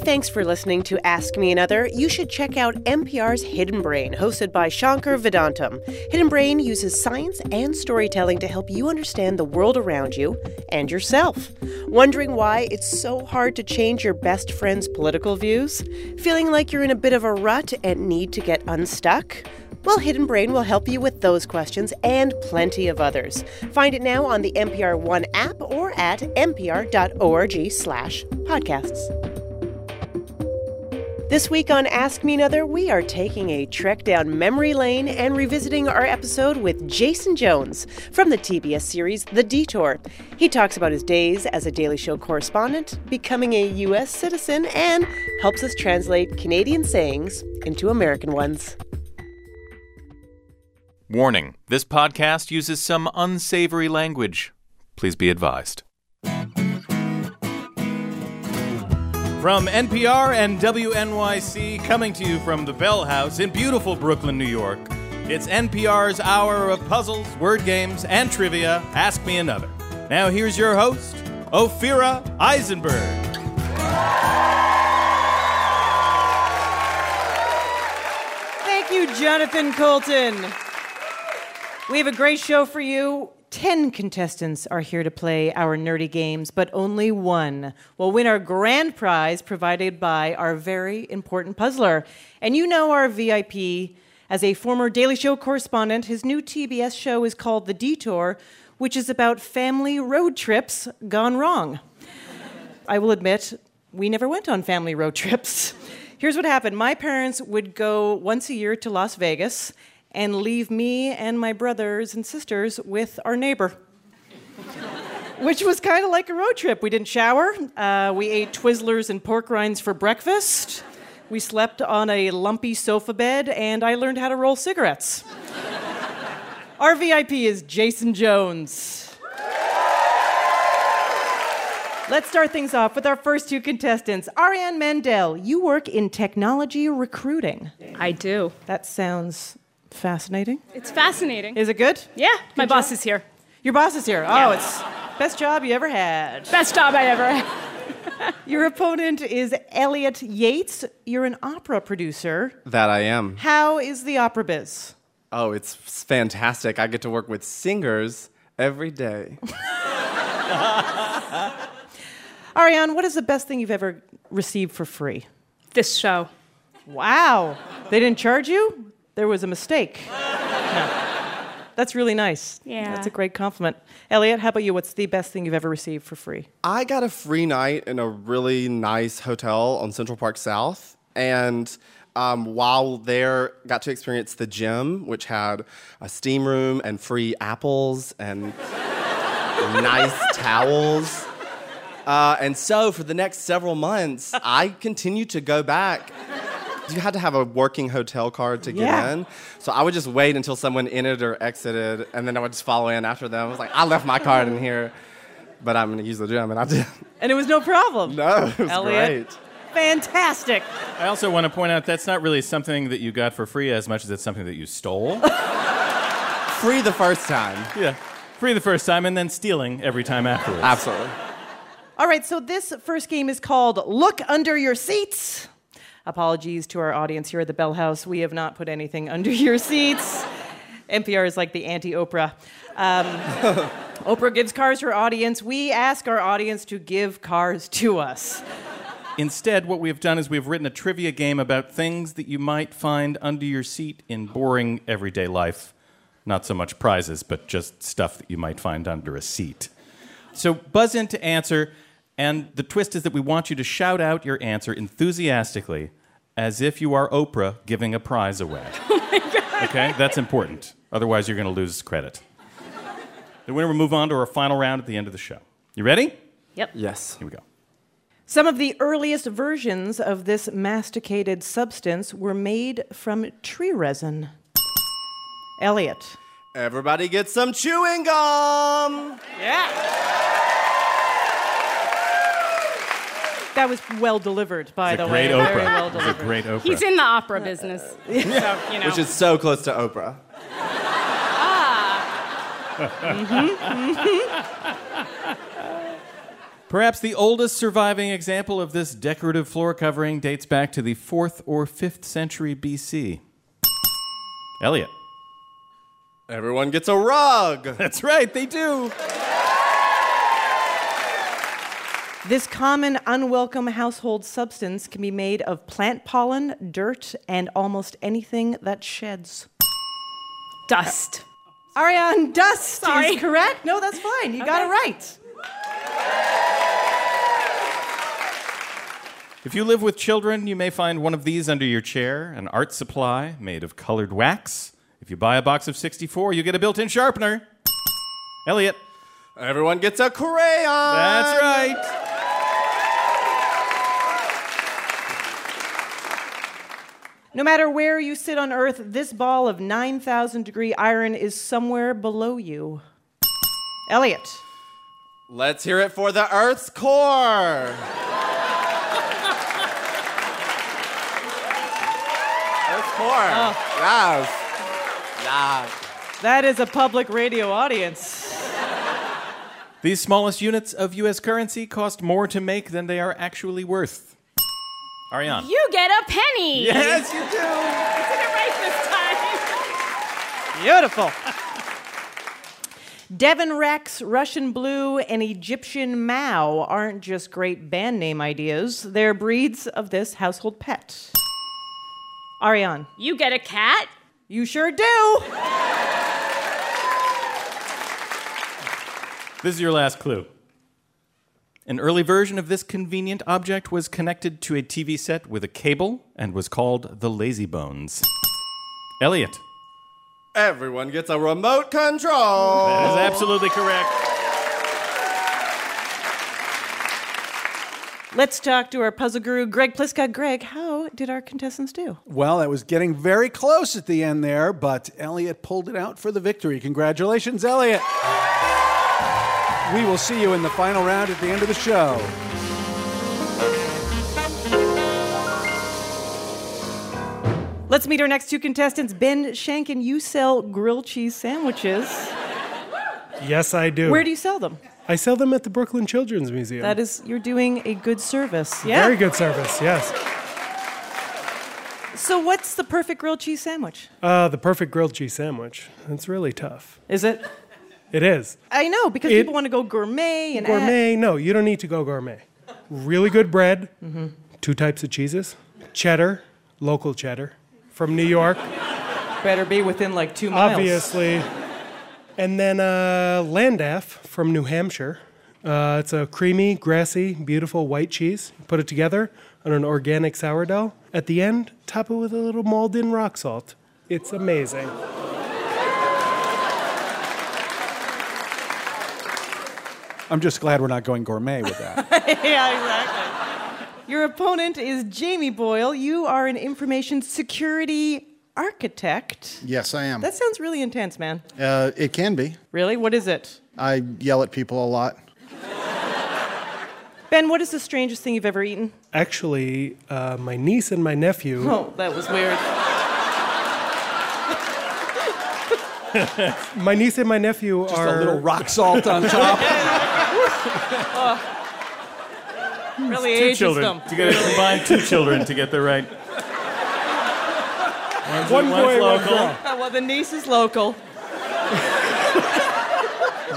Thanks for listening to Ask Me Another. You should check out NPR's Hidden Brain, hosted by Shankar Vedantam. Hidden Brain uses science and storytelling to help you understand the world around you and yourself. Wondering why it's so hard to change your best friend's political views? Feeling like you're in a bit of a rut and need to get unstuck? Well, Hidden Brain will help you with those questions and plenty of others. Find it now on the NPR One app or at npr.org slash podcasts. This week on Ask Me Another, we are taking a trek down memory lane and revisiting our episode with Jason Jones from the TBS series The Detour. He talks about his days as a Daily Show correspondent, becoming a U.S. citizen, and helps us translate Canadian sayings into American ones. Warning this podcast uses some unsavory language. Please be advised. From NPR and WNYC, coming to you from the Bell House in beautiful Brooklyn, New York, it's NPR's hour of puzzles, word games, and trivia. Ask Me Another. Now, here's your host, Ophira Eisenberg. Thank you, Jonathan Coulton. We have a great show for you. 10 contestants are here to play our nerdy games, but only one will win our grand prize provided by our very important puzzler. And you know our VIP. As a former Daily Show correspondent, his new TBS show is called The Detour, which is about family road trips gone wrong. I will admit, we never went on family road trips. Here's what happened my parents would go once a year to Las Vegas and leave me and my brothers and sisters with our neighbor. Which was kind of like a road trip. We didn't shower. Uh, we ate Twizzlers and pork rinds for breakfast. We slept on a lumpy sofa bed, and I learned how to roll cigarettes. Our VIP is Jason Jones. Let's start things off with our first two contestants. Ariane Mandel, you work in technology recruiting. I do. That sounds fascinating. It's fascinating. Is it good? Yeah, my Good boss is here. Your boss is here. Oh, Yeah. it's best job you ever had. Best job I ever had. Your opponent is Elliot Yates. You're an opera producer. That I am. How is the opera biz? Oh, it's fantastic. I get to work with singers every day. Ariane, what is the best thing you've ever received for free? This show. Wow. They didn't charge you? There was a mistake. No. That's really nice. Yeah. That's a great compliment. Elliot, how about you? What's the best thing you've ever received for free? I got a free night in a really nice hotel on Central Park South. And um, while there, got to experience the gym, which had a steam room and free apples and nice towels. Uh, and so for the next several months, I continued to go back. You had to have a working hotel card to get Yeah. in. So I would just wait until someone entered or exited, and then I would just follow in after them. I was like, I left my card in here, but I'm going to use the gym. And I did. And it was no problem. No, it was Elliot? great. Fantastic. I also want to point out that's not really something that you got for free as much as it's something that you stole. Free the first time. yeah. Free the first time and then stealing every time afterwards. Absolutely. All right, so this first game is called Look Under Your Seats. Apologies to our audience here at the Bell House. We have not put anything under your seats. NPR is like the anti Oprah. Um, Oprah gives cars to her audience. We ask our audience to give cars to us. Instead, what we've done is we've written a trivia game about things that you might find under your seat in boring everyday life. Not so much prizes, but just stuff that you might find under a seat. So buzz in to answer, and the twist is that we want you to shout out your answer enthusiastically as if you are Oprah giving a prize away. Oh okay? That's important. Otherwise, you're going to lose credit. The winner will move on to our final round at the end of the show. You ready? Yep. Yes. Here we go. Some of the earliest versions of this masticated substance were made from tree resin. Elliot. Everybody get some chewing gum. That was well delivered, by It's the a great way. Oprah. Very well It's a great Oprah. He's in the opera business. So, you know. Which is so close to Oprah. Ah. Perhaps the oldest surviving example of this decorative floor covering dates back to the 4th or 5th century BC. Elliot. Everyone gets a rug. That's right, they do. This common, unwelcome household substance can be made of plant pollen, dirt, and almost anything that sheds. Dust. Ariane, dust Sorry. is correct. No, that's fine. You got it right. If you live with children, you may find one of these under your chair an art supply made of colored wax. If you buy a box of 64, you get a built in sharpener. Elliot. Everyone gets a crayon. That's right. No matter where you sit on Earth, this ball of 9,000 degree iron is somewhere below you. Elliot. Let's hear it for the Earth's core. Earth's core. Oh. Yes. Yes. That is a public radio audience. These smallest units of U.S. currency cost more to make than they are actually worth. Ariane. You get a penny. Yes, you do. I did it right this time. Beautiful. Devon Rex, Russian Blue, and Egyptian Mau aren't just great band name ideas, they're breeds of this household pet. Ariane, You get a cat. you sure do. This is your last clue. An early version of this convenient object was connected to a TV set with a cable and was called the Lazy Bones. Elliot. Everyone gets a remote control. That is absolutely correct. Let's talk to our puzzle guru, Greg Pliska. Greg, how did our contestants do? Well, that was getting very close at the end there, but Elliot pulled it out for the victory. Congratulations, Elliot. We will see you in the final round at the end of the show. Let's meet our next two contestants. Ben Shankin, you sell grilled cheese sandwiches. Yes, I do. Where do you sell them? I sell them at the Brooklyn Children's Museum. That is, you're doing a good service. Yeah. Very good service, yes. So, what's the perfect grilled cheese sandwich? Uh, the perfect grilled cheese sandwich. It's really tough. Is it? It is. I know because It- people want to go gourmet and add- Gourmet, no, you don't need to go gourmet. Really good bread, Mm-hmm. two types of cheeses cheddar, local cheddar from New York, better be within like two miles. obviously. And then uh, Landaff from New Hampshire. Uh, it's a creamy, grassy, beautiful white cheese. Put it together on an organic sourdough. At the end, top it with a little Maldon rock salt. It's amazing. I'm just glad we're not going gourmet with that. yeah, exactly. Your opponent is Jamie Boyle. You are an information security architect. Yes, I am. That sounds really intense, man. Uh, it can be. Really? What is it? I yell at people a lot. Ben, what is the strangest thing you've ever eaten? Actually, uh, my niece and my nephew. Oh, that was weird. My niece and my nephew are Just are a little rock salt on top. Really Two ages children. them. You got to combine two children to get the right. One's, One one's boy, one local. girl. Oh, well, the niece is local.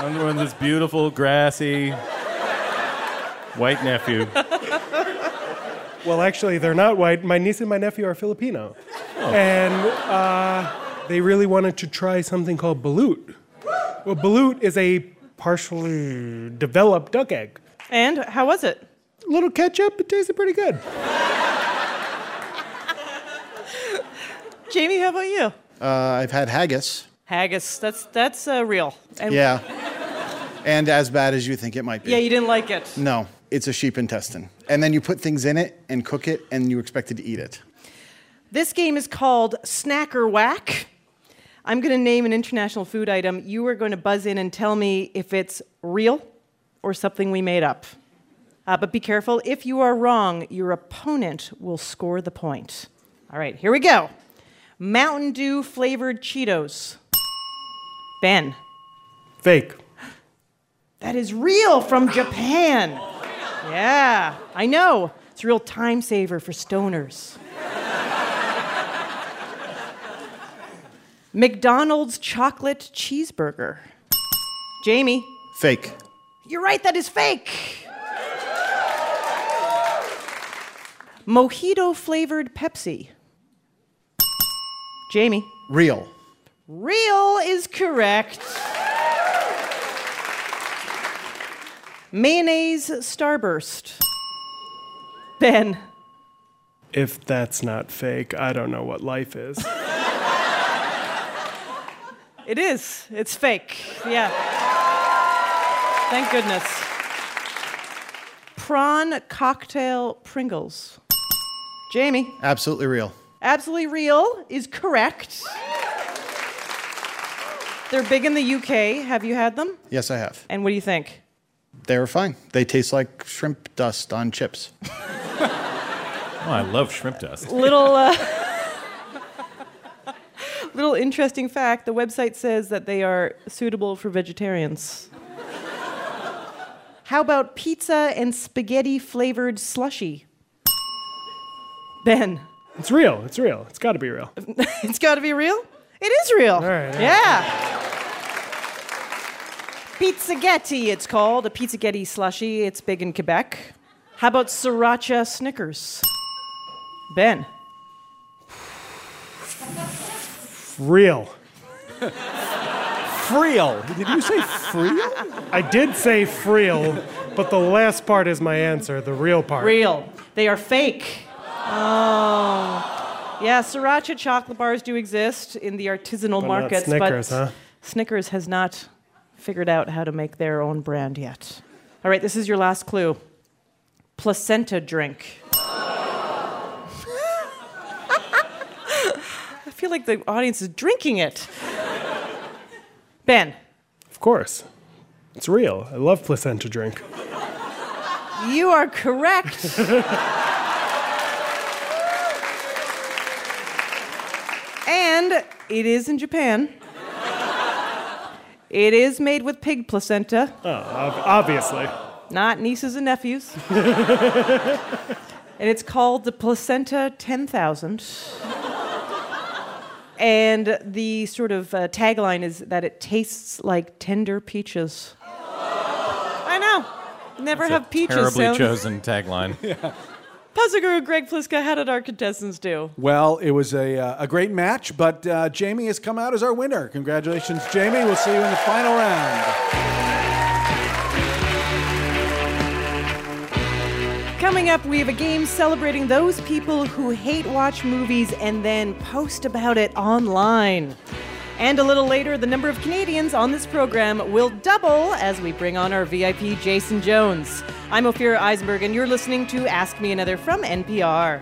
One one's this beautiful, grassy, white nephew. Well, actually, they're not white. My niece and my nephew are Filipino. And uh, they really wanted to try something called balut. Well, balut is a partially developed duck egg. And how was it? A little ketchup, it tasted pretty good. Jamie, how about you? Uh, I've had haggis. Haggis. That's that's uh, real. And Yeah. and as bad as you think it might be. Yeah, you didn't like it. no, it's a sheep intestine. And then you put things in it and cook it, and you expected to eat it. This game is called Snacker Whack. I'm going to name an international food item. You are going to buzz in and tell me if it's real or something we made up. Uh, but be careful. If you are wrong, your opponent will score the point. All right, here we go. Mountain Dew flavored Cheetos. Ben, Fake. that is real from Japan. Yeah, I know. It's a real time saver for stoners. McDonald's chocolate cheeseburger. Jamie, Fake. you're right, that is fake. Mojito flavored Pepsi. Jamie, Real. real is correct. Mayonnaise Starburst. Ben, If that's not fake, I don't know what life is. It is. It's fake. Yeah. Thank goodness. Prawn cocktail Pringles. Jamie. Absolutely real. Absolutely real is correct. They're big in the UK. Have you had them? Yes, I have. And what do you think? They were fine. They taste like shrimp dust on chips. Oh, I love shrimp dust. Little uh, little interesting fact, the website says that they are suitable for vegetarians. How about pizza and spaghetti flavored slushy? Ben, It's real. It's real. It's got to be real. it's got to be real? It is real. right, all right. Yeah. Pizzagetti, it's called. A pizzagetti slushy. It's big in Quebec. How about Sriracha Snickers? Ben. Real. Friel. Did you say Friel? I did say friel, but the last part is my answer, the real part. Real. They are fake. Oh. Yeah, Sriracha chocolate bars do exist in the artisanal But not markets, Snickers, but huh? Snickers has not figured out how to make their own brand yet. All right, this is your last clue. Placenta drink. I feel like the audience is drinking it. Ben, Of course. It's real. I love placenta drink. you are correct. and it is in Japan. It is made with pig placenta, Oh, ob- obviously. not nieces and nephews. and it's called the Placenta 10,000. And the sort of uh, tagline is that it tastes like tender peaches. I know. Never have peaches. Terribly sound- chosen tagline. Puzzle Guru Greg Pliska, how did our contestants do? Well, it was a, uh, a great match, but uh, Jamie has come out as our winner. Congratulations, Jamie. We'll see you in the final round. Coming up, we have a game celebrating those people who hate watch movies and then post about it online. And a little later, the number of Canadians on this program will double as we bring on our VIP Jason Jones. I'm Ophira Eisenberg, and you're listening to Ask Me Another from NPR.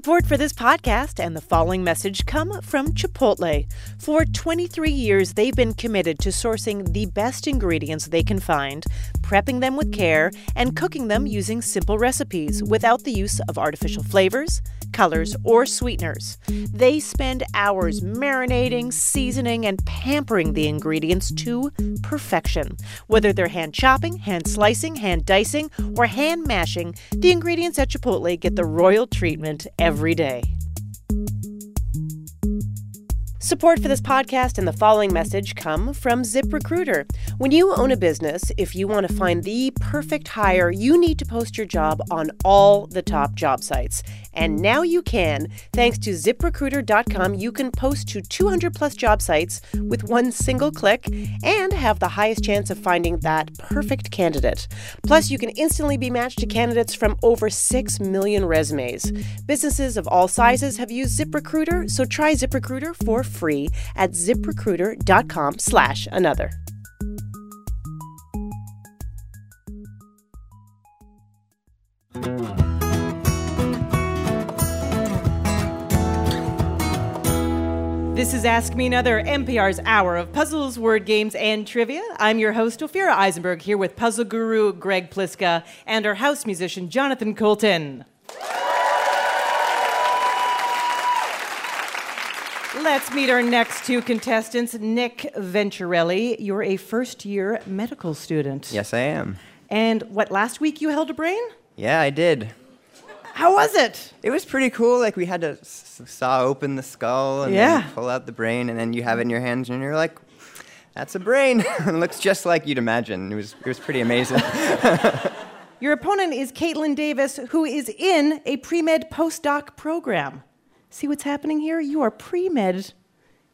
Support for this podcast and the following message come from Chipotle. For 23 years, they've been committed to sourcing the best ingredients they can find, prepping them with care, and cooking them using simple recipes without the use of artificial flavors, colors, or sweeteners. They spend hours marinating, seasoning, and pampering the ingredients to perfection. Whether they're hand chopping, hand slicing, hand dicing, or hand mashing, the ingredients at Chipotle get the royal treatment every day. Support for this podcast and the following message come from ZipRecruiter. When you own a business, if you want to find the perfect hire, you need to post your job on all the top job sites. And now you can. Thanks to ziprecruiter.com, you can post to 200 plus job sites with one single click and have the highest chance of finding that perfect candidate. Plus, you can instantly be matched to candidates from over 6 million resumes. Businesses of all sizes have used ZipRecruiter, so try ZipRecruiter for free at ziprecruiter.com This is Ask Me Another, NPR's hour of puzzles, word games, and trivia. I'm your host, Ophira Eisenberg, here with puzzle guru Greg Pliska and our house musician, Jonathan Coulton. Let's meet our next two contestants. Nick Venturelli, you're a first year medical student. Yes, I am. And what, last week you held a brain? Yeah, I did. How was it? It was pretty cool. Like we had to s- saw open the skull and Yeah. pull out the brain, and then you have it in your hands, and you're like, "That's a brain." it looks just like you'd imagine. It was it was pretty amazing. Your opponent is Caitlin Davis, who is in a pre med postdoc program. See what's happening here? You are pre med,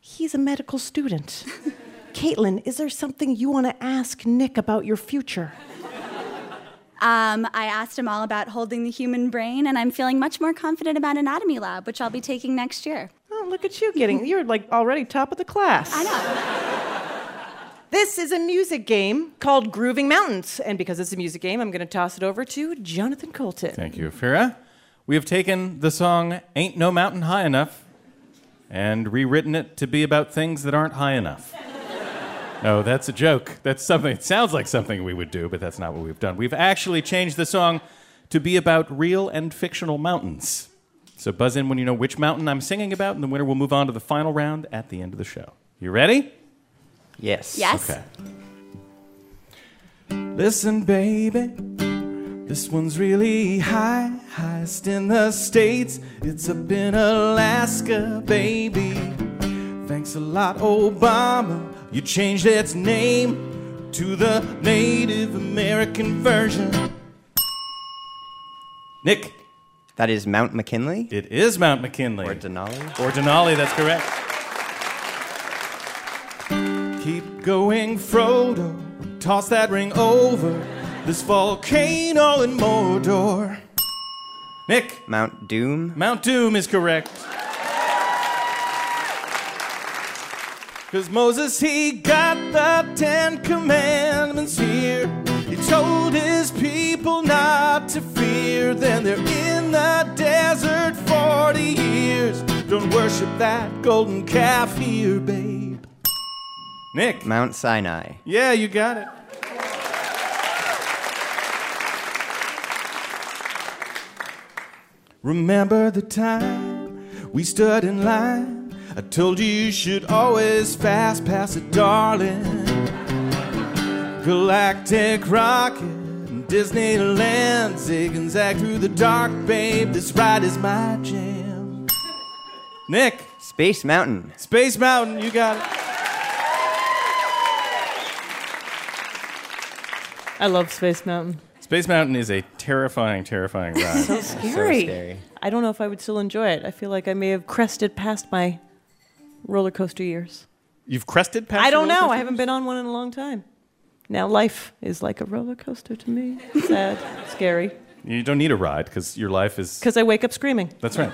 he's a medical student. Caitlin, is there something you want to ask Nick about your future? Um, I asked him all about holding the human brain, and I'm feeling much more confident about anatomy lab, which I'll be taking next year. Oh, look at you getting, you're like already top of the class. I know. This is a music game called Grooving Mountains. And because it's a music game, I'm going to toss it over to Jonathan Coulton. Thank you, Farah. We have taken the song Ain't No Mountain High Enough and rewritten it to be about things that aren't high enough. No, that's a joke. That's something, it sounds like something we would do, but that's not what we've done. We've actually changed the song to be about real and fictional mountains. So buzz in when you know which mountain I'm singing about, and the winner will move on to the final round at the end of the show. You ready? yes. Yes? Okay. Listen, baby, this one's really high, highest in the States. It's up in Alaska, baby. Thanks a lot, Obama. You changed its name to the Native American version. Nick, That is Mount McKinley it is Mount McKinley. or Denali. Or Denali, that's correct. Keep going, Frodo. Toss that ring over this volcano in Mordor. Nick, Mount Doom. Mount Doom is correct. Cause Moses, he got the Ten Commandments here. He told his people not to fear. Then they're in the desert 40 years. Don't worship that golden calf here, babe. Nick. Mount Sinai. Yeah, you got it. Remember the time we stood in line? I told you you should always fast pass it, darling. Galactic rocket, Disneyland, zig and zag through the dark, babe. This ride is my jam. Nick, Space Mountain. Space Mountain, you got it. I love Space Mountain. Space Mountain is a terrifying, terrifying ride. Scary. So scary. I don't know if I would still enjoy it. I feel like I may have crested past my roller coaster years. You've crested past. I don't know. I haven't been on one in a long time. Now life is like a roller coaster to me. Sad, scary. You don't need a ride because your life is. Because I wake up screaming. That's right.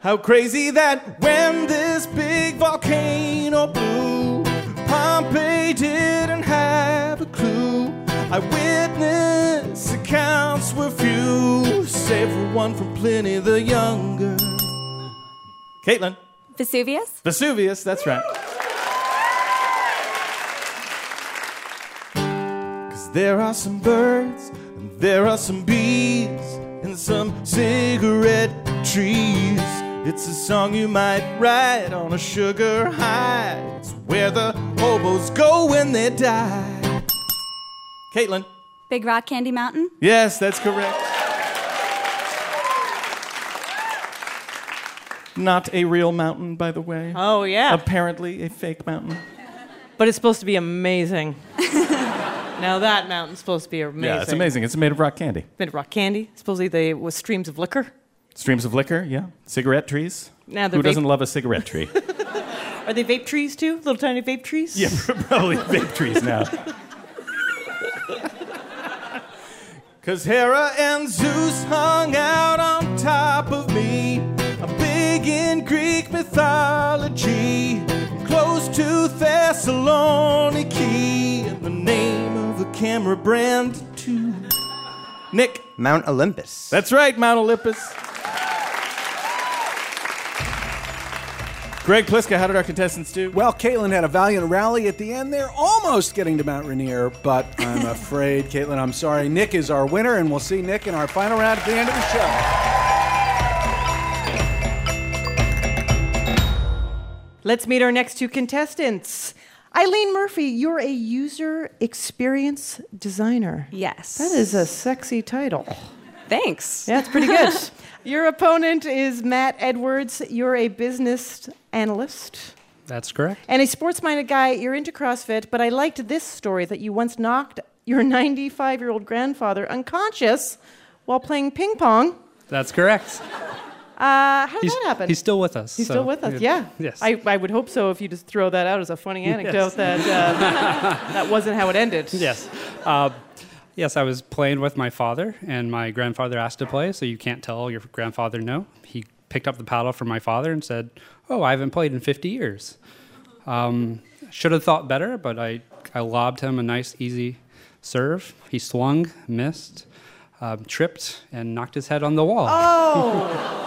How crazy that when this big volcano blew, Pompeii didn't have a clue. Eyewitness accounts were few, save for one from Pliny the Younger. Caitlin, Vesuvius? Vesuvius, that's right. Cause there are some birds, and there are some bees, and some cigarette trees. It's a song you might write on a sugar high. It's where the hobos go when they die. Caitlin. Big Rock Candy Mountain? Yes, that's correct. Not a real mountain, by the way. Oh, yeah. Apparently, a fake mountain. But it's supposed to be amazing. now that mountain's supposed to be amazing. Yeah, it's amazing. It's made of rock candy. Made of rock candy. Supposedly they with streams of liquor. Streams of liquor, yeah. Cigarette trees. Now Who doesn't love a cigarette tree? Are they vape trees too? Little tiny vape trees? yeah, probably vape trees now. Cause Hera and Zeus hung out on top of me. I'm big in Greek mythology. Close to Thessaloniki. And the name of a camera brand, too. Nick. Mount Olympus. That's right, Mount Olympus. Greg Pliska, how did our contestants do? Well, Caitlin had a valiant rally at the end there, almost getting to Mount Rainier, but I'm afraid, Caitlin, I'm sorry. Nick is our winner, and we'll see Nick in our final round at the end of the show. Let's meet our next two contestants. Eileen Murphy, you're a user experience designer. Yes. That is a sexy title. Thanks. Yeah, it's pretty good. Your opponent is Matt Edwards. You're a business analyst That's correct. and a sports minded guy. You're into CrossFit, but I liked this story that you once knocked your 95 year old grandfather unconscious while playing ping pong. That's correct. Uh, how did He's, that happen? he's still with us. He's so- still with us, yeah. Yes. I, I would hope so if you just throw that out as a funny Yes. anecdote that uh, that wasn't how it ended. yes. Uh, yes, I was playing with my father, and my grandfather asked to play, so you can't tell your grandfather no. He picked up the paddle from my father and said, Oh, I haven't played in 50 years. Um, should have thought better, but I, I lobbed him a nice, easy serve. He swung, missed, um, tripped, and knocked his head on the wall. Oh.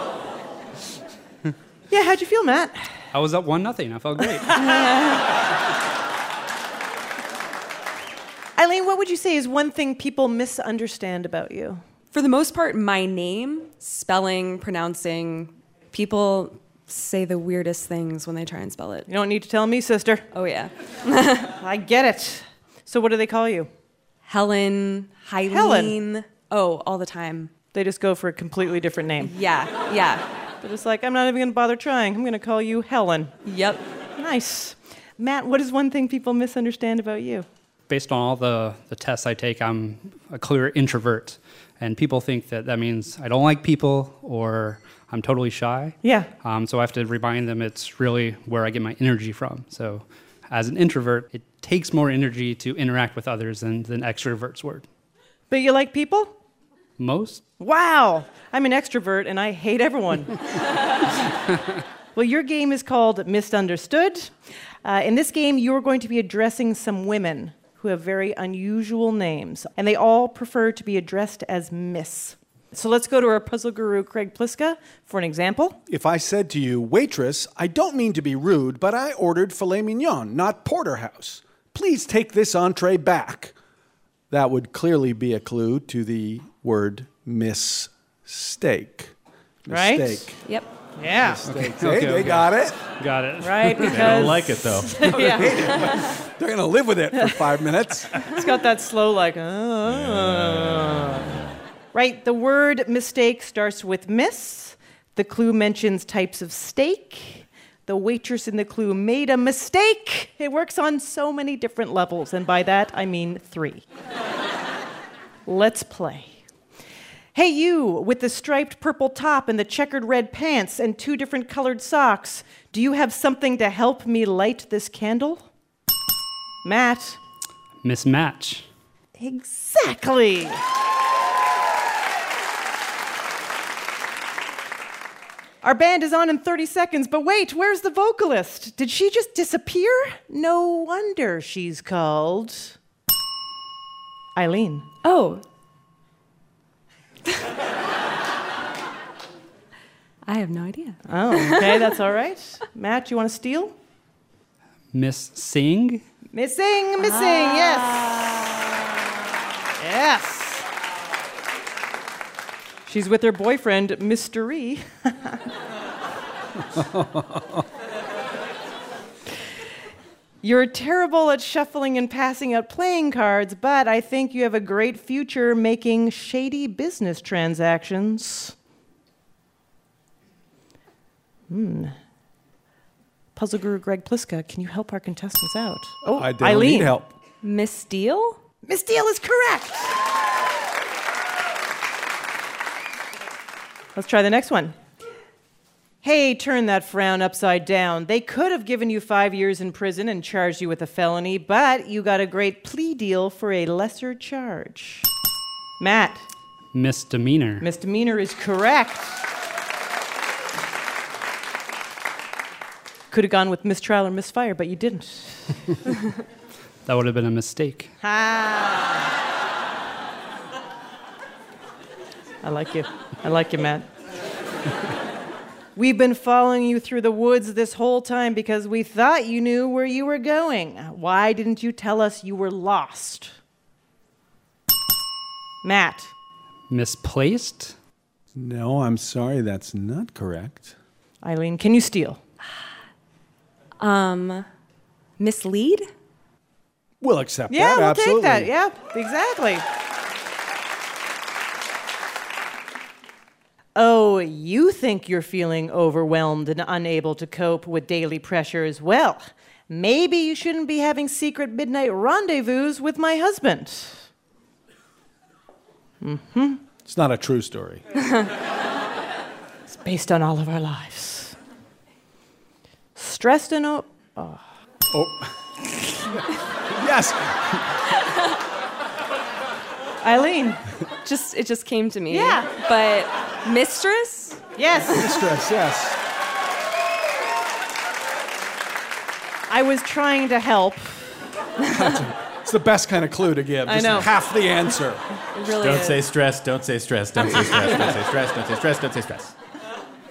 yeah, how'd you feel, Matt? I was up 1 nothing. I felt great. Eileen, what would you say is one thing people misunderstand about you? For the most part, my name, spelling, pronouncing, people say the weirdest things when they try and spell it. You don't need to tell me, sister. Oh, yeah. I get it. So, what do they call you? Helen, Hyleen. Helen. Oh, all the time. They just go for a completely different name. Yeah, yeah. They're just like, I'm not even going to bother trying. I'm going to call you Helen. Yep. Nice. Matt, what is one thing people misunderstand about you? based on all the, the tests I take, I'm a clear introvert. And people think that that means I don't like people or I'm totally shy. Yeah. Um, so I have to remind them it's really where I get my energy from. So as an introvert, it takes more energy to interact with others than, than extroverts would. But you like people? Most? Wow. I'm an extrovert and I hate everyone. well, your game is called Misunderstood. Uh, in this game, you're going to be addressing some women who have very unusual names, and they all prefer to be addressed as Miss. So let's go to our puzzle guru, Craig Pliska, for an example. If I said to you, waitress, I don't mean to be rude, but I ordered filet mignon, not porterhouse. Please take this entree back. That would clearly be a clue to the word mistake. Right? Mistake. Yep. Yeah. Mistake. Okay, Hey, they okay. got it. Got it. Right? They Because don't like it though. yeah, They're going to live with it for five minutes. it's got that slow like. "Ah." Right. The word mistake starts with miss. The clue mentions types of steak. The waitress in the clue made a mistake. It works on so many different levels, and by that I mean three. Let's play. Hey, you with the striped purple top and the checkered red pants and two different colored socks, do you have something to help me light this candle? Matt. Mismatch. Exactly. Our band is on in 30 seconds, but wait, where's the vocalist? Did she just disappear? No wonder she's called Eileen. Oh. I have no idea. Oh, okay, that's all right. Matt, you want to steal? Miss Sing. Missing, missing, ah. yes. Yes. She's with her boyfriend, Mystery. You're terrible at shuffling and passing out playing cards, but I think you have a great future making shady business transactions. Hmm. Puzzle guru Greg Pliska, can you help our contestants out? Oh, I don't Eileen. need help. Miss Steele? Miss Deal is correct. Let's try the next one. Hey, turn that frown upside down. They could have given you five years in prison and charged you with a felony, but you got a great plea deal for a lesser charge. Matt, Misdemeanor. misdemeanor is correct. Could have gone with mistrial or misfire, but you didn't. That would have been a mistake. Ah. I like you. I like you, Matt. We've been following you through the woods this whole time because we thought you knew where you were going. Why didn't you tell us you were lost? Matt. Misplaced. No, I'm sorry, that's not correct. Eileen, can you steal? Um, mislead? We'll accept Yeah, that. we'll absolutely. take that. Yeah, exactly. Oh, you think you're feeling overwhelmed and unable to cope with daily pressures? Well, maybe you shouldn't be having secret midnight rendezvous with my husband. Mm-hmm. It's not a true story. It's based on all of our lives. Stressed and o- oh. yes. Eileen. Just it just came to me. Yeah. But mistress? Yes. Mistress, yes. I was trying to help. It's the best kind of clue to give. I Just know. half the answer. It really Don't is. say stress, don't say stress, don't say stress, don't say stress, don't say stress, don't say stress.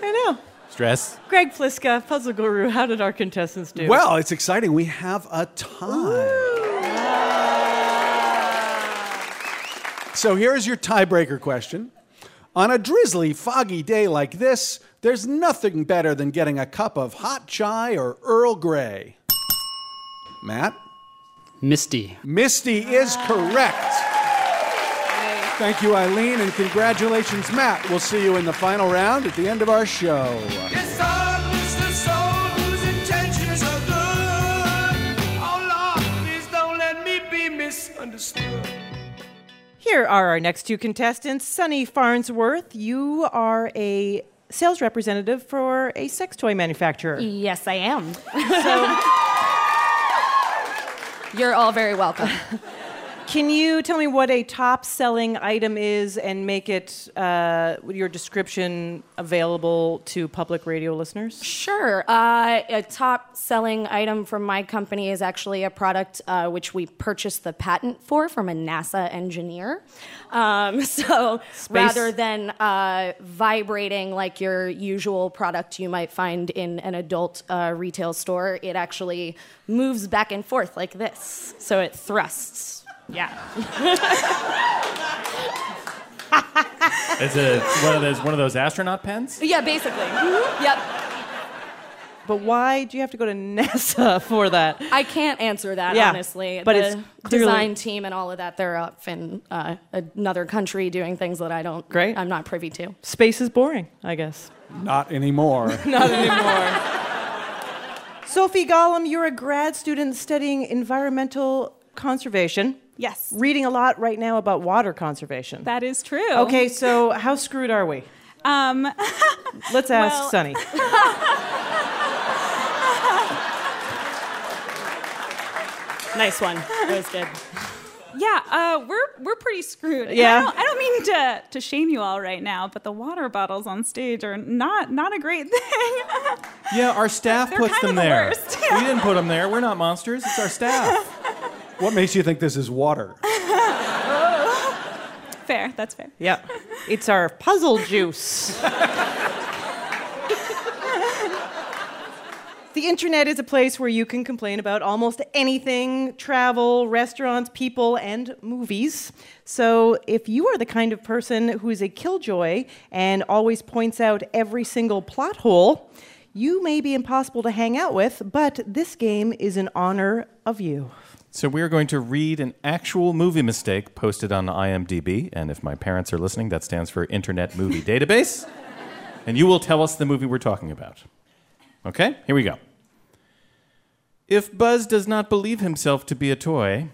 I know. Stress. Greg Pliska, Puzzle Guru, how did our contestants do? Well, it's exciting. We have a tie. So here's your tiebreaker question. On a drizzly, foggy day like this, there's nothing better than getting a cup of hot chai or Earl Grey. Matt? Misty. Misty is correct. Thank you, Eileen, and congratulations, Matt. We'll see you in the final round at the end of our show. Here are our next two contestants. Sunny Farnsworth, you are a sales representative for a sex toy manufacturer. Yes, I am. So, You're all very welcome. can you tell me what a top selling item is and make it uh, your description available to public radio listeners? Sure. Uh, a top selling item from my company is actually a product uh, which we purchased the patent for from a NASA engineer. Um, so rather than uh, vibrating like your usual product you might find in an adult uh, retail store, it actually moves back and forth like this. So it thrusts. Yeah. It's a one of those one of those astronaut pens. yeah, basically. Yep. But why do you have to go to NASA for that? I can't answer that Yeah, honestly. but the it's clearly- design team and all of that, they're up in uh, another country doing things that I don't. Great. I'm not privy to. Space is boring, I guess. Not anymore. Not anymore. Sophie Gollum, you're a grad student studying environmental conservation. Yes. Reading a lot right now about water conservation. That is true. Okay, so how screwed are we? Um, Let's ask Well- Sunny. Nice one. That was good. yeah, uh, we're we're pretty screwed. Yeah. I don't, I don't mean to to shame you all right now, but the water bottles on stage are not not a great thing. Yeah, our staff They're puts kind them of the there. worst. We didn't put them there. We're not monsters. It's our staff. What makes you think this is water? fair, that's fair. Yeah. It's our puzzle juice. The internet is a place where you can complain about almost anything travel, restaurants, people, and movies. So, if you are the kind of person who is a killjoy and always points out every single plot hole, you may be impossible to hang out with, but this game is in honor of you. So we are going to read an actual movie mistake posted on IMDb, and if my parents are listening, that stands for Internet Movie Database. And you will tell us the movie we're talking about. Okay, here we go. If Buzz does not believe himself to be a toy,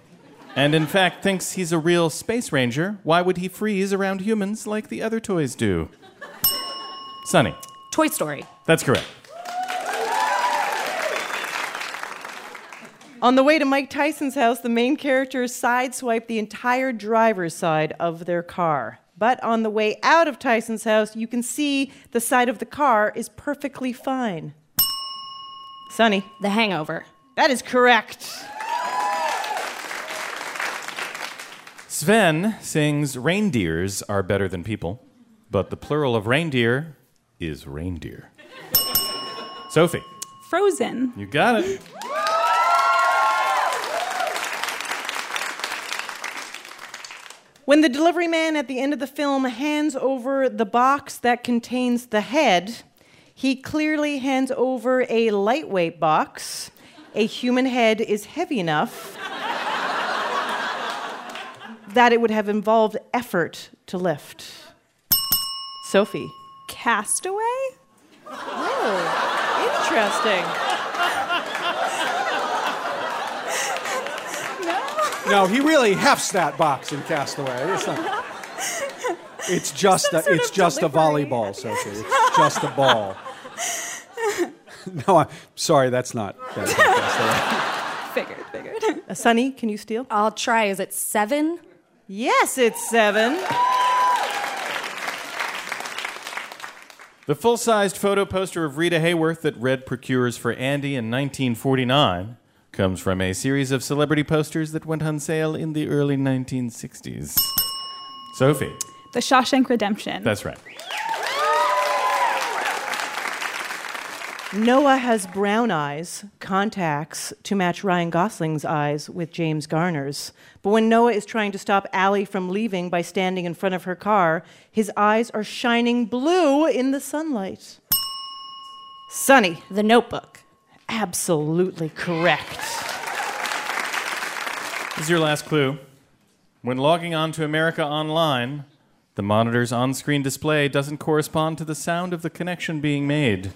and in fact thinks he's a real space ranger, why would he freeze around humans like the other toys do? Sunny, Toy Story. that's correct. On the way to Mike Tyson's house, the main characters sideswipe the entire driver's side of their car. But on the way out of Tyson's house, you can see the side of the car is perfectly fine. Sunny. The Hangover. That is correct. Sven sings reindeers are better than people, but the plural of reindeer is reindeer. Sophie, Frozen. you got it. When the delivery man at the end of the film hands over the box that contains the head, He clearly hands over a lightweight box. A human head is heavy enough that it would have involved effort to lift. Sophie. Castaway? Oh, interesting. No, he really hefts that box in Castaway. It's not. It's just a, it's just a volleyball, Sophie. It's just a ball. no, I'm sorry, that's not. That's not Castaway. Figured, figured. Uh, Sunny, can you steal? I'll try. Is it seven? Yes, it's seven. The full sized photo poster of Rita Hayworth that Red procures for Andy in 1949 comes from a series of celebrity posters that went on sale in the early 1960s. Sophie. The Shawshank Redemption. That's right. Noah has brown eyes, contacts to match Ryan Gosling's eyes with James Garner's. But when Noah is trying to stop Allie from leaving by standing in front of her car, his eyes are shining blue in the sunlight. Sunny. The Notebook. Absolutely correct. This is your last clue. When logging on to America Online, the monitor's on screen display doesn't correspond to the sound of the connection being made.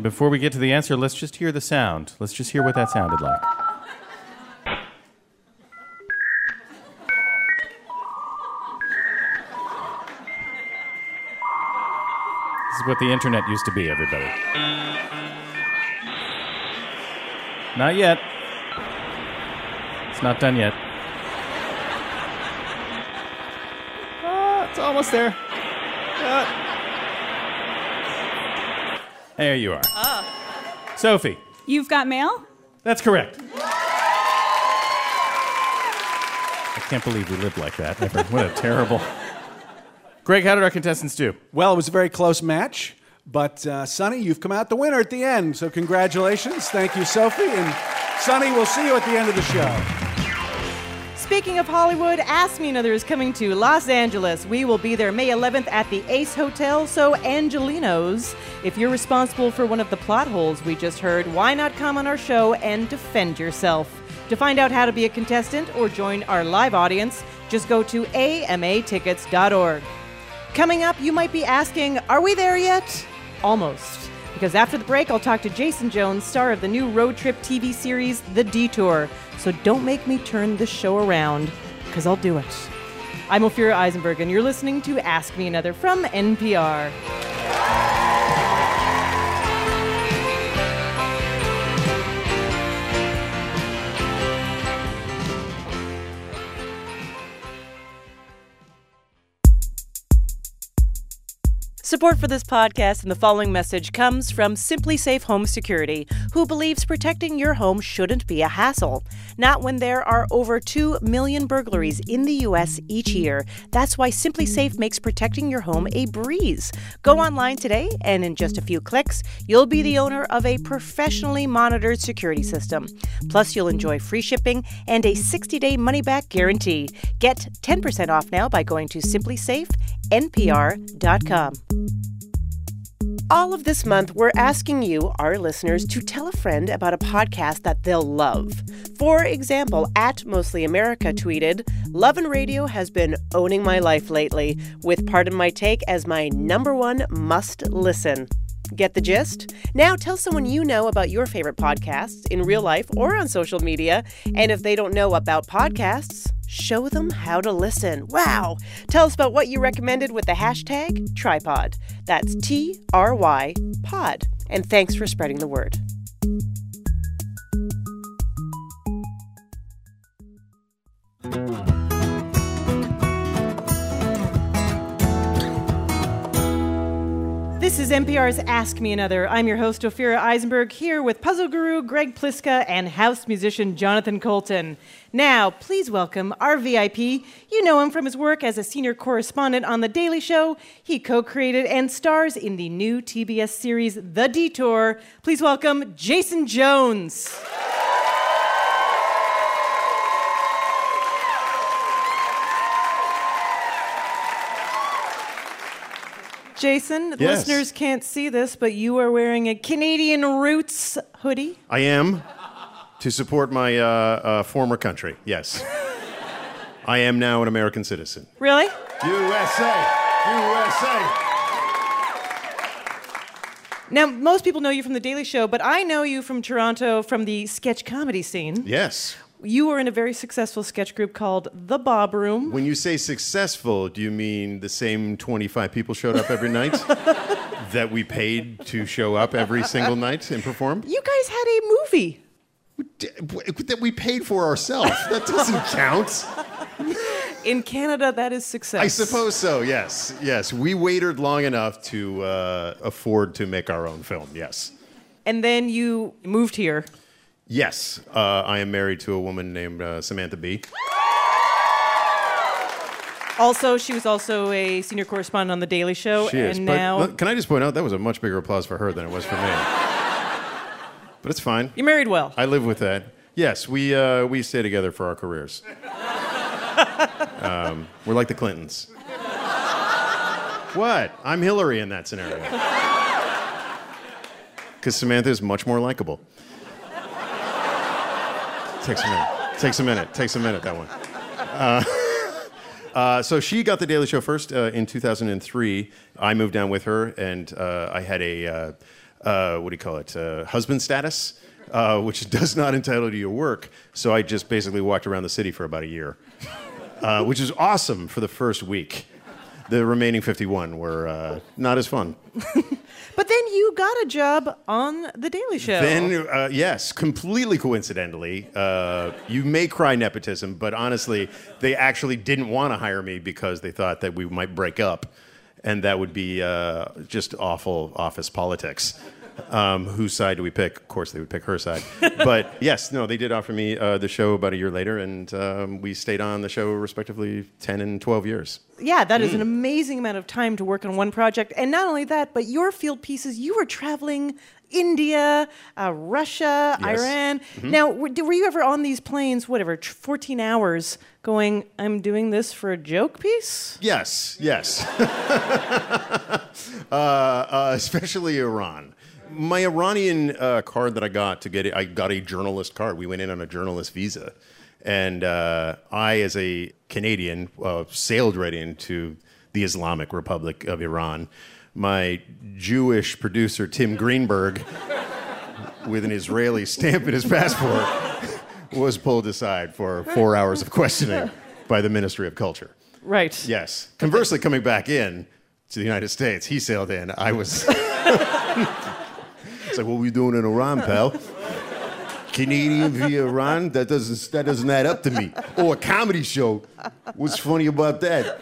Before we get to the answer, let's just hear the sound. Let's just hear what that sounded like. This is what the internet used to be, everybody. Not yet. It's not done yet. Uh, it's almost there. Uh, there you are. Sophie. You've got mail? That's correct. I can't believe we lived like that ever. What a terrible. Greg, how did our contestants do? Well, it was a very close match, but uh, Sunny, you've come out the winner at the end. So congratulations. Thank you, Sophie. And Sunny, we'll see you at the end of the show. Speaking of Hollywood, Ask Me Another is coming to Los Angeles. We will be there May 11th at the Ace Hotel. So, Angelinos, if you're responsible for one of the plot holes we just heard, why not come on our show and defend yourself? To find out how to be a contestant or join our live audience, just go to amatickets.org. Coming up, you might be asking, are we there yet? Almost. Because after the break, I'll talk to Jason Jones, star of the new road trip TV series, The Detour. So don't make me turn the show around, because I'll do it. I'm Ophira Eisenberg, and you're listening to Ask Me Another from NPR. Support for this podcast and the following message comes from SimpliSafe Home Security, who believes protecting your home shouldn't be a hassle. Not when there are over 2 million burglaries in the U.S. each year. That's why SimpliSafe makes protecting your home a breeze. Go online today, and in just a few clicks, you'll be the owner of a professionally monitored security system. Plus, you'll enjoy free shipping and a 60 day money back guarantee. Get 10% off now by going to simplysafenpr.com. All of this month, we're asking you, our listeners, to tell a friend about a podcast that they'll love. For example, at Mostly America tweeted, Love and Radio has been owning my life lately, with Pardon My Take as my number one must listen. Get the gist? Now tell someone you know about your favorite podcasts in real life or on social media. And if they don't know about podcasts, show them how to listen. Wow! Tell us about what you recommended with the hashtag trypod. That's T R Y pod. And thanks for spreading the word. This is NPR's Ask Me Another. I'm your host, Ophira Eisenberg, here with puzzle guru Greg Pliska and house musician Jonathan Coulton. Now, please welcome our VIP. You know him from his work as a senior correspondent on The Daily Show. He co created and stars in the new TBS series The Detour. Please welcome Jason Jones. Jason, Yes. listeners can't see this, but you are wearing a Canadian Roots hoodie. I am to support my uh, uh, former country. Yes. I am now an American citizen. Really? USA! USA! Now, most people know you from The Daily Show, but I know you from Toronto from the sketch comedy scene. Yes. You were in a very successful sketch group called The Bobroom. When you say successful, do you mean the same 25 people showed up every night that we paid to show up every single night and perform? You guys had a movie. That we paid for ourselves. That doesn't count. In Canada, that is success. I suppose so, yes. Yes. We waited long enough to uh, afford to make our own film, yes. And then you moved here. Yes. Uh, I am married to a woman named uh, Samantha Bee. Also, she was also a senior correspondent on The Daily Show. She is. and but now look, can I just point out that was a much bigger applause for her than it was for me. but it's fine. you married well. I live with that. Yes, we uh, we stay together for our careers. um, we're like the Clintons. what? I'm Hillary in that scenario. Because Samantha is much more likable. Takes a minute. Takes a minute. Takes a minute. That one. Uh, uh, so she got the Daily Show first uh, in 2003. I moved down with her, and uh, I had a uh, uh, what do you call it? Husband status, which does not entitle you to work. So I just basically walked around the city for about a year, which is awesome for the first week. The remaining 51 were not as fun. But then you got a job on The Daily Show. Then, uh, yes, completely coincidentally, uh, you may cry nepotism, but honestly, they actually didn't want to hire me because they thought that we might break up, and that would be uh, just awful office politics. Um, whose side do we pick? Of course, they would pick her side. but yes, no, they did offer me uh, the show about a year later, and um, we stayed on the show respectively 10 and 12 years. yeah, that is an Mm. amazing amount of time to work on one project. And not only that, but your field pieces, you were traveling India, uh, Russia, Yes. Iran. Mhm. Now, were, were you ever on these planes, whatever, 14 hours, going, I'm doing this for a joke piece? Yes, yes. uh, uh, especially Iran. My Iranian uh, card that I got to get it, I got a journalist card. We went in on a journalist visa. And uh, I, as a Canadian, uh, sailed right into the Islamic Republic of Iran. My Jewish producer, Tim Greenberg, with an Israeli stamp in his passport, was pulled aside for four hours of questioning by the Ministry of Culture. Right. Yes. Conversely, coming back in to the United States, he sailed in. I was. like, what were you doing in Iran, pal? Canadian via Iran? That doesn't that doesn't add up to me. Oh, a comedy show. What's funny about that?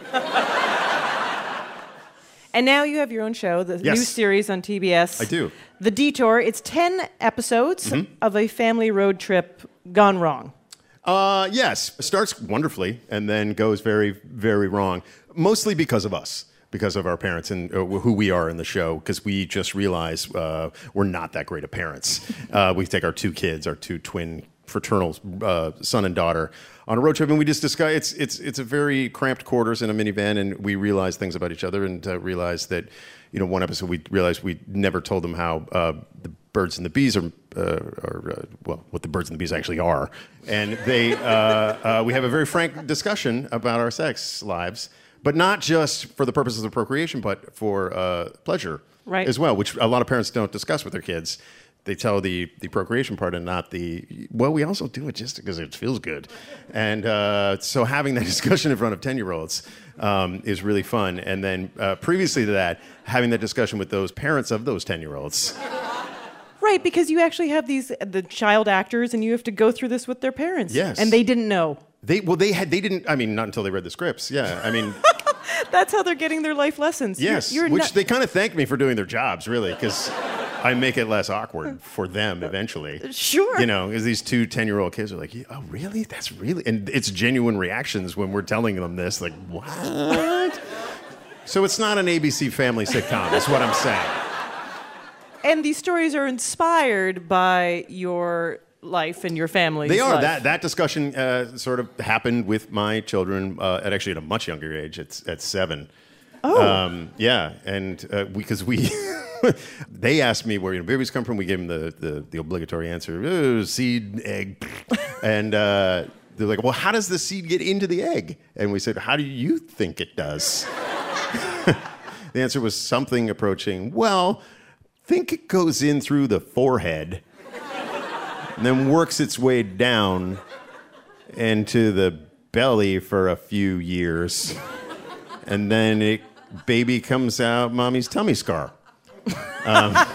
And now you have your own show, the Yes. new series on TBS. I do. The Detour. It's 10 episodes Mhm. of a family road trip gone wrong. Uh, yes, it starts wonderfully and then goes very, very wrong. Mostly because of us, because of our parents and uh, who we are in the show. Because we just realize uh, we're not that great of parents. Uh, we take our two kids, our two twin fraternal uh, son and daughter, on a road trip, and we just discuss. It's it's it's a very cramped quarters in a minivan, and we realize things about each other, and uh, realize that, you know, one episode we realized we never told them how uh, the birds and the bees are, uh, are uh, well, what the birds and the bees actually are, and they uh, uh, we have a very frank discussion about our sex lives, but not just for the purposes of procreation, but for uh, pleasure Right. as well, which a lot of parents don't discuss with their kids. They tell the, the procreation part and not the, well, we also do it just because it feels good. And uh, so having that discussion in front of 10 year olds um, is really fun. And then uh, previously to that, having that discussion with those parents of those 10 year olds. Right, because you actually have these the child actors, and you have to go through this with their parents. Yes. and they didn't know. They, well, they had, they didn't, I mean, not until they read the scripts. Yeah. I mean, That's how they're getting their life lessons. You're- yes. you're, which not- they kind of thank me for doing their jobs, really, because I make it less awkward for them eventually. Uh, sure. You know, because these two 10 year old kids are like, oh, really? That's really. And it's genuine reactions when we're telling them this, like, what? so it's not an ABC family sitcom, is what I'm saying. and these stories are inspired by your life and your family. They are. That, that discussion uh, sort of happened with my children uh, at actually at a much younger age, at, at seven. Oh. Um, yeah, and uh, because we, they asked me where you know, babies come from. We gave them the, the, the obligatory answer: "Oh, seed, egg, and uh, they're like, "Well, how does the seed get into the egg?" And we said, "How do you think it does?" the answer was something approaching, "Well, think it goes in through the forehead, and then works its way down into the belly for a few years." and then it baby comes out mommy's tummy scar. Um,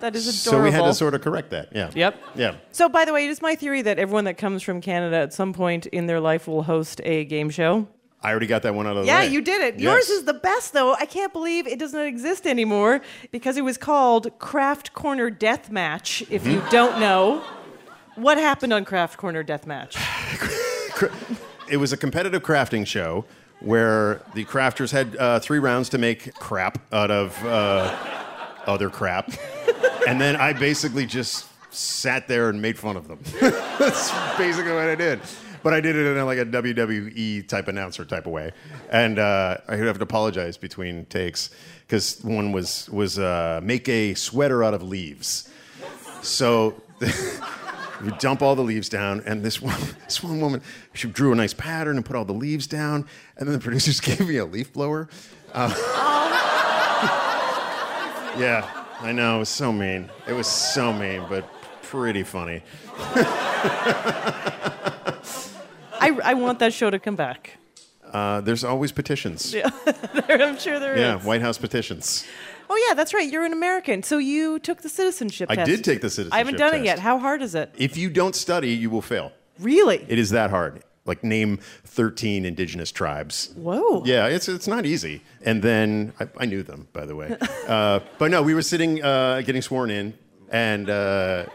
That is adorable. so we had to sort of correct that. Yeah. Yep. Yeah. So, by the way, it is my theory that everyone that comes from Canada at some point in their life will host a game show. I already got that one out of the Yeah, way. Yeah, you did it. Yes. Yours is the best, though. I can't believe it doesn't exist anymore because it was called Craft Corner Death Match. If you Mhm. don't know, what happened on Craft Corner Death Match? It was a competitive crafting show where the crafters had uh, three rounds to make crap out of uh, other crap. and then I basically just sat there and made fun of them. That's basically what I did. But I did it in like a WWE type announcer type of way. And uh, I have to apologize between takes because one was, was uh, make a sweater out of leaves. So we dump all the leaves down, and this one, this one woman, she drew a nice pattern and put all the leaves down, and then the producers gave me a leaf blower. Uh, yeah, I know, it was so mean. It was so mean, but pretty funny. I, I want that show to come back. Uh, there's always petitions. Yeah, I'm sure there is. Yeah, White House petitions. Oh, yeah, that's right. You're an American. So you took the citizenship I test. did take the citizenship. I haven't done it test. yet. How hard is it? If you don't study, you will fail. Really? It is that hard. Like name 13 indigenous tribes. Whoa. Yeah, it's it's not easy. And then I, I knew them, by the way. uh, but no, we were sitting, uh, getting sworn in, and uh,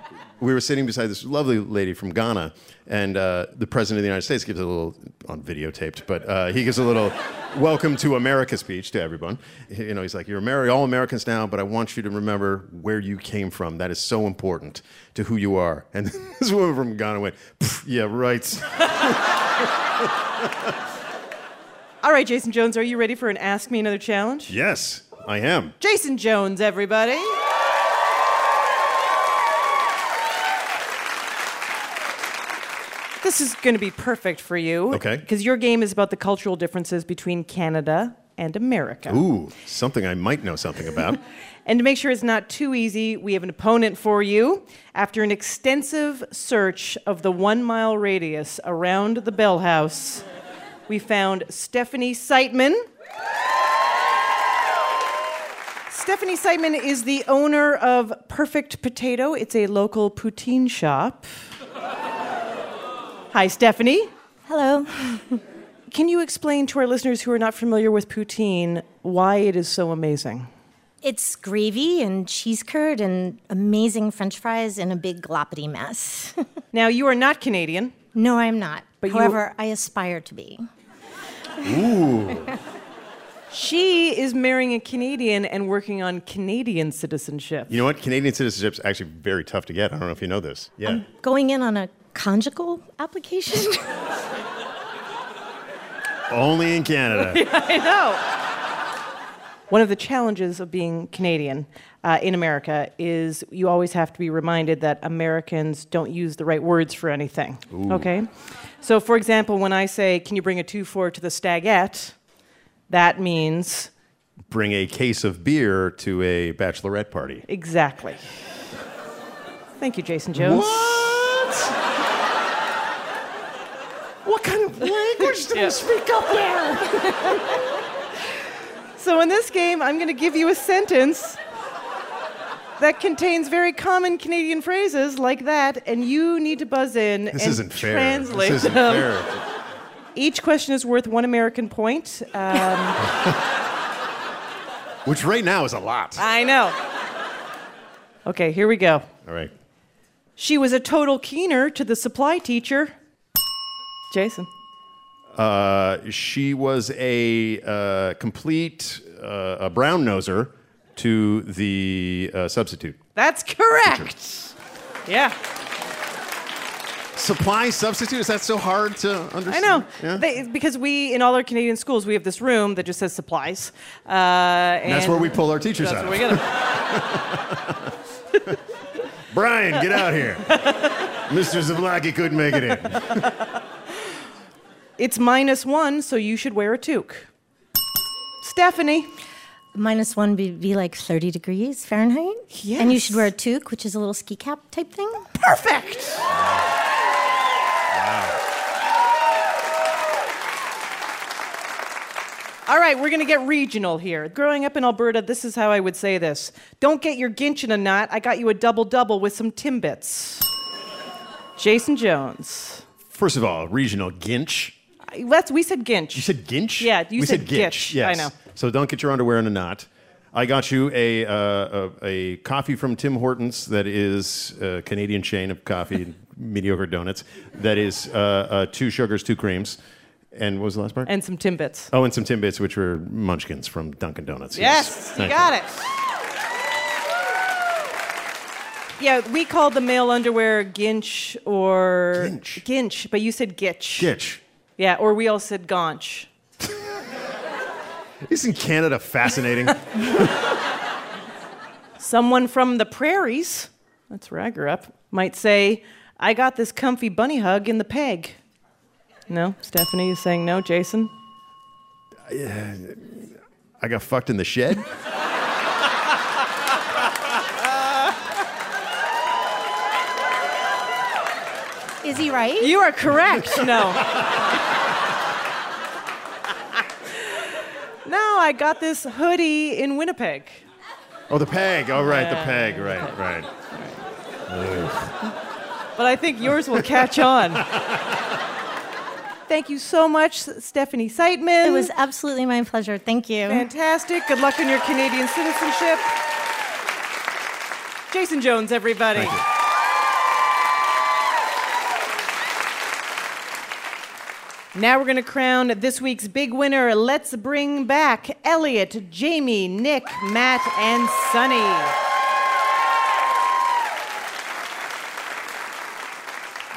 we were sitting beside this lovely lady from Ghana, and uh, the president of the United States gives a little on videotaped, but uh, he gives a little welcome to America speech to everyone. You know, he's like, "You're Ameri- all Americans now, but I want you to remember where you came from. That is so important to who you are." And this woman from Ghana went, "Yeah, right." All right, Jason Jones, are you ready for an Ask Me Another challenge? yes, I am. Jason Jones, everybody. This is going to be perfect for you. Okay. Because your game is about the cultural differences between Canada and America. Ooh, something I might know something about. And to make sure it's not too easy, we have an opponent for you. After an extensive search of the one mile radius around the Bell House, we found Stephanie Seitman. Stephanie Seitman is the owner of Perfect Potato. It's a local poutine shop. Hi, Stephanie. Hello. Can you explain to our listeners who are not familiar with poutine why it is so amazing? It's gravy and cheese curd and amazing french fries in a big gloppity mess. now, you are not Canadian. No, I'm not. But you- However, I aspire to be. Ooh. She is marrying a Canadian and working on Canadian citizenship. You know what? Canadian citizenship is actually very tough to get. I don't know if you know this. Yeah. Going in on a conjugal application? Only in Canada. I know. One of the challenges of being Canadian uh, in America is you always have to be reminded that Americans don't use the right words for anything. Ooh. Okay? So, for example, when I say, Can you bring a 2 4 to the stagette? That means Bring a case of beer to a bachelorette party. exactly. Thank you, Jason Jones. What kind of language did Yeah. you speak up there? So, in this game, I'm going to give you a sentence that contains very common Canadian phrases like that, and you need to buzz in This and isn't fair. translate This isn't them. fair. Each question is worth one American point. Um, Which right now is a lot. I know. Okay, here we go. All right. She was a total keener to the supply teacher. Jason. Uh, she was a uh, complete uh, a brown noser to the uh, substitute. That's correct. Yeah. Supply substitute? Is that so hard to understand? I know. Yeah? They, because we, in all our Canadian schools, we have this room that just says supplies. Uh, and that's where we pull our teachers that's out where of. we get 'em. Brian, get out here. Mr. Zablocki couldn't make it in. It's minus one, so you should wear a toque. Stephanie. Minus one would be, be like 30 degrees Fahrenheit. Yes. And you should wear a toque, which is a little ski cap type thing. Perfect. All right, we're going to get regional here. Growing up in Alberta, this is how I would say this Don't get your ginch in a knot. I got you a double double with some Timbits. Jason Jones. First of all, regional ginch. That's, we said ginch. You said ginch? Yeah, you we said, said gitch. Yes. I know. So don't get your underwear in a knot. I got you a, uh, a, a coffee from Tim Hortons that is a Canadian chain of coffee and mediocre donuts. That is uh, uh, two sugars, two creams. And what was the last part? And some Timbits. oh, and some Timbits, which were munchkins from Dunkin' Donuts. Yes, you Thank got it. Yeah, we called the male underwear ginch or ginch, but you said gitch. Gitch. Yeah, or we all said gaunch. Isn't Canada fascinating? Someone from the prairies, that's where I grew up, might say, I got this comfy bunny hug in the peg. No? Stephanie is saying no. Jason? I got fucked in the shed? Is he right? You are correct. No. no, I got this hoodie in Winnipeg. Oh, the peg. Oh, right, the peg. Right, right. Ugh. But I think yours will catch on. Thank you so much, Stephanie Seitman. It was absolutely my pleasure. Thank you. Fantastic. Good luck in your Canadian citizenship. Jason Jones, everybody. Now we're going to crown this week's big winner. Let's bring back Elliot, Jamie, Nick, Matt, and Sunny.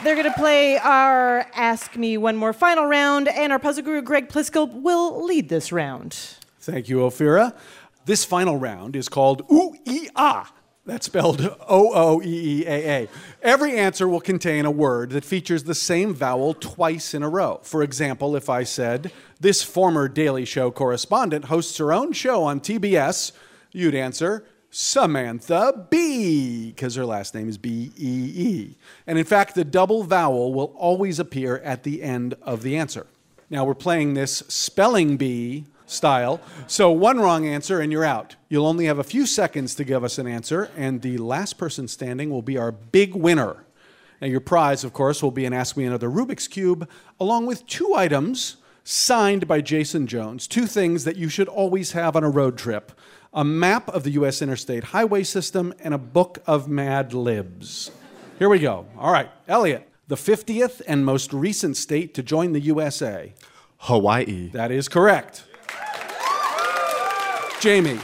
They're going to play our Ask Me One More final round, and our puzzle guru, Greg Pliska, will lead this round. Thank you, Ophira. This final round is called Ooh Ee Ah. That's spelled O O E E A A. Every answer will contain a word that features the same vowel twice in a row. For example, if I said, This former Daily Show correspondent hosts her own show on TBS, you'd answer, Samantha Bee, because her last name is B E E. And in fact, the double vowel will always appear at the end of the answer. Now we're playing this spelling bee style. So one wrong answer and you're out. You'll only have a few seconds to give us an answer, and the last person standing will be our big winner. Now your prize, of course, will be an Ask Me Another Rubik's Cube, along with two items signed by Jason Jones. Two things that you should always have on a road trip a map of the U.S. interstate highway system and a book of Mad Libs. Here we go. All right, Elliot, the 50th and most recent state to join the USA. Hawaii. That is correct. Jamie,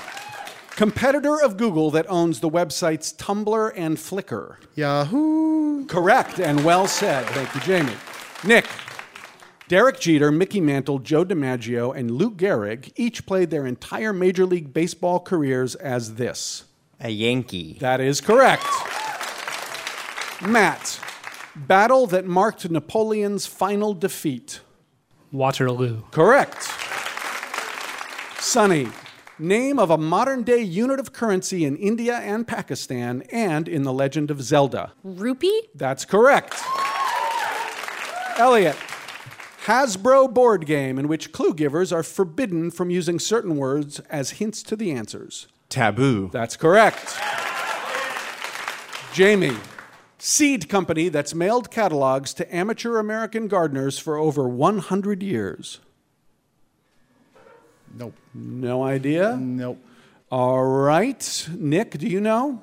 competitor of Google that owns the websites Tumblr and Flickr. Yahoo. Correct and well said. Thank you, Jamie. Nick, Derek Jeter, Mickey Mantle, Joe DiMaggio, and Lou Gehrig each played their entire Major League Baseball careers as this. A Yankee. That is correct. Matt, battle that marked Napoleon's final defeat. Waterloo. Correct. Sunny, name of a modern day unit of currency in India and Pakistan and in The Legend of Zelda. Rupee? That's correct. Elliot, Hasbro board game in which clue givers are forbidden from using certain words as hints to the answers. Taboo. That's correct. Jamie, seed company that's mailed catalogs to amateur American gardeners for over 100 years. Nope. No idea? Nope. All right. Nick, do you know?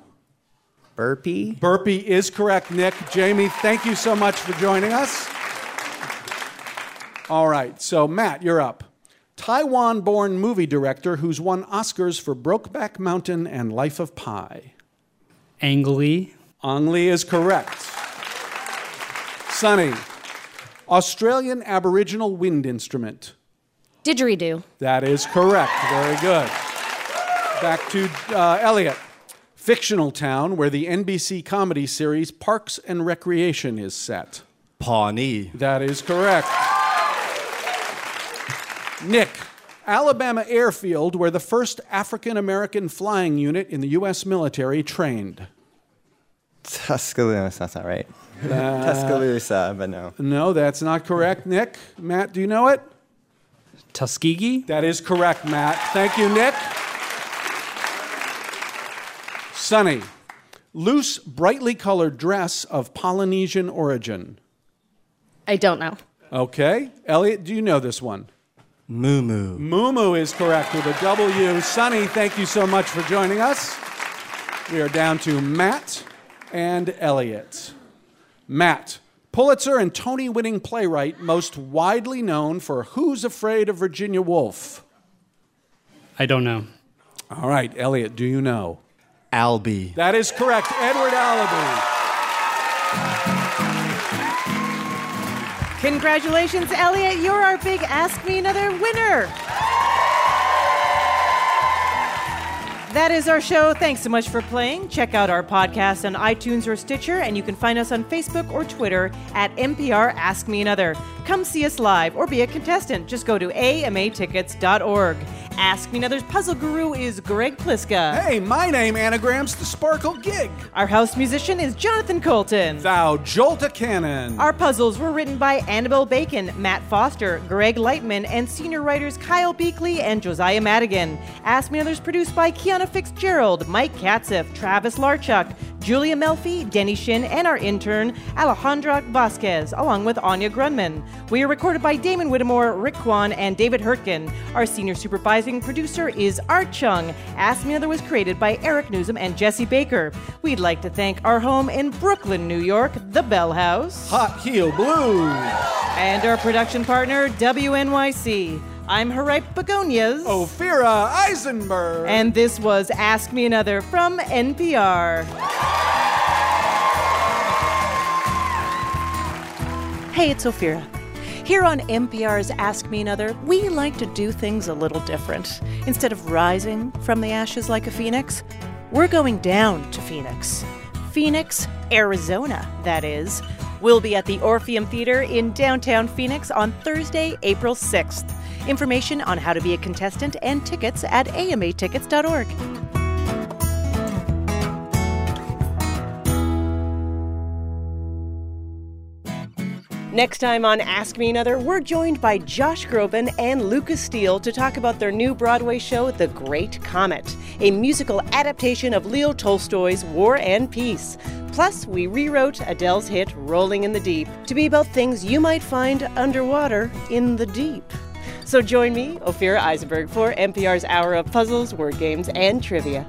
Burpee? Burpee is correct, Nick. Jamie, thank you so much for joining us. All right, so Matt, you're up. Taiwan born movie director who's won Oscars for Brokeback Mountain and Life of Pi. Ang Lee. Ang Lee is correct. Sunny. Australian Aboriginal wind instrument. Didgeridoo. That is correct. Very good. Back to uh, Elliot. Fictional town where the NBC comedy series Parks and Recreation is set. Pawnee. That is correct. Nick. Alabama airfield where the first African American flying unit in the U.S. military trained. Tuscaloosa. That's not right. Uh, Tuscaloosa, but no. No, that's not correct. Nick, Matt, do you know it? Tuskegee? That is correct, Matt. Thank you, Nick. Sunny. Loose, brightly colored dress of Polynesian origin. I don't know. Okay. Elliot, do you know this one? Muumuu. Moo Moo is correct with a W. Sunny, thank you so much for joining us. We are down to Matt and Elliot. Matt, Pulitzer and Tony winning playwright, most widely known for Who's Afraid of Virginia Woolf? I don't know. All right, Elliot, do you know? Albee. That is correct, Edward Albee. Congratulations, Elliot. You're our big Ask Me Another winner. That is our show. Thanks so much for playing. Check out our podcast on iTunes or Stitcher, and you can find us on Facebook or Twitter at NPR Ask Me Another. Come see us live or be a contestant. Just go to amatickets.org. Ask Me Another's puzzle guru is Greg Pliska. Hey, my name anagrams the Sparkle Gig. Our house musician is Jonathan Coulton. Thou Jolta Cannon. Our puzzles were written by Annabelle Bacon, Matt Foster, Greg Lightman, and senior writers Kyle Beakley and Josiah Madigan. Ask Me Another's produced by Kiana Fitzgerald, Mike Katzif, Travis Larchuk, Julia Melfi, Denny Shin, and our intern, Alejandra Vasquez, along with Anya Grundmann. We are recorded by Damon Whittemore, Rick Kwan, and David Hurtgen. Our senior supervising producer is Art Chung. Ask Me Another was created by Eric Nuzum and Jesse Baker. We'd like to thank our home in Brooklyn, New York, the Bell House. Hot Heel Blues. And our production partner, WNYC. I'm Haripe Begonias. Ophira Eisenberg. And this was Ask Me Another from NPR. Hey, it's Ophira. Here on NPR's Ask Me Another, we like to do things a little different. Instead of rising from the ashes like a phoenix, we're going down to Phoenix. Phoenix, Arizona, that is. We'll be at the Orpheum Theater in downtown Phoenix on Thursday, April 6th. Information on how to be a contestant and tickets at amatickets.org. Next time on Ask Me Another, we're joined by Josh Groban and Lucas Steele to talk about their new Broadway show, The Great Comet, a musical adaptation of Leo Tolstoy's War and Peace. Plus, we rewrote Adele's hit Rolling in the Deep to be about things you might find underwater in the deep. So join me, Ophira Eisenberg, for NPR's Hour of Puzzles, Word Games, and Trivia.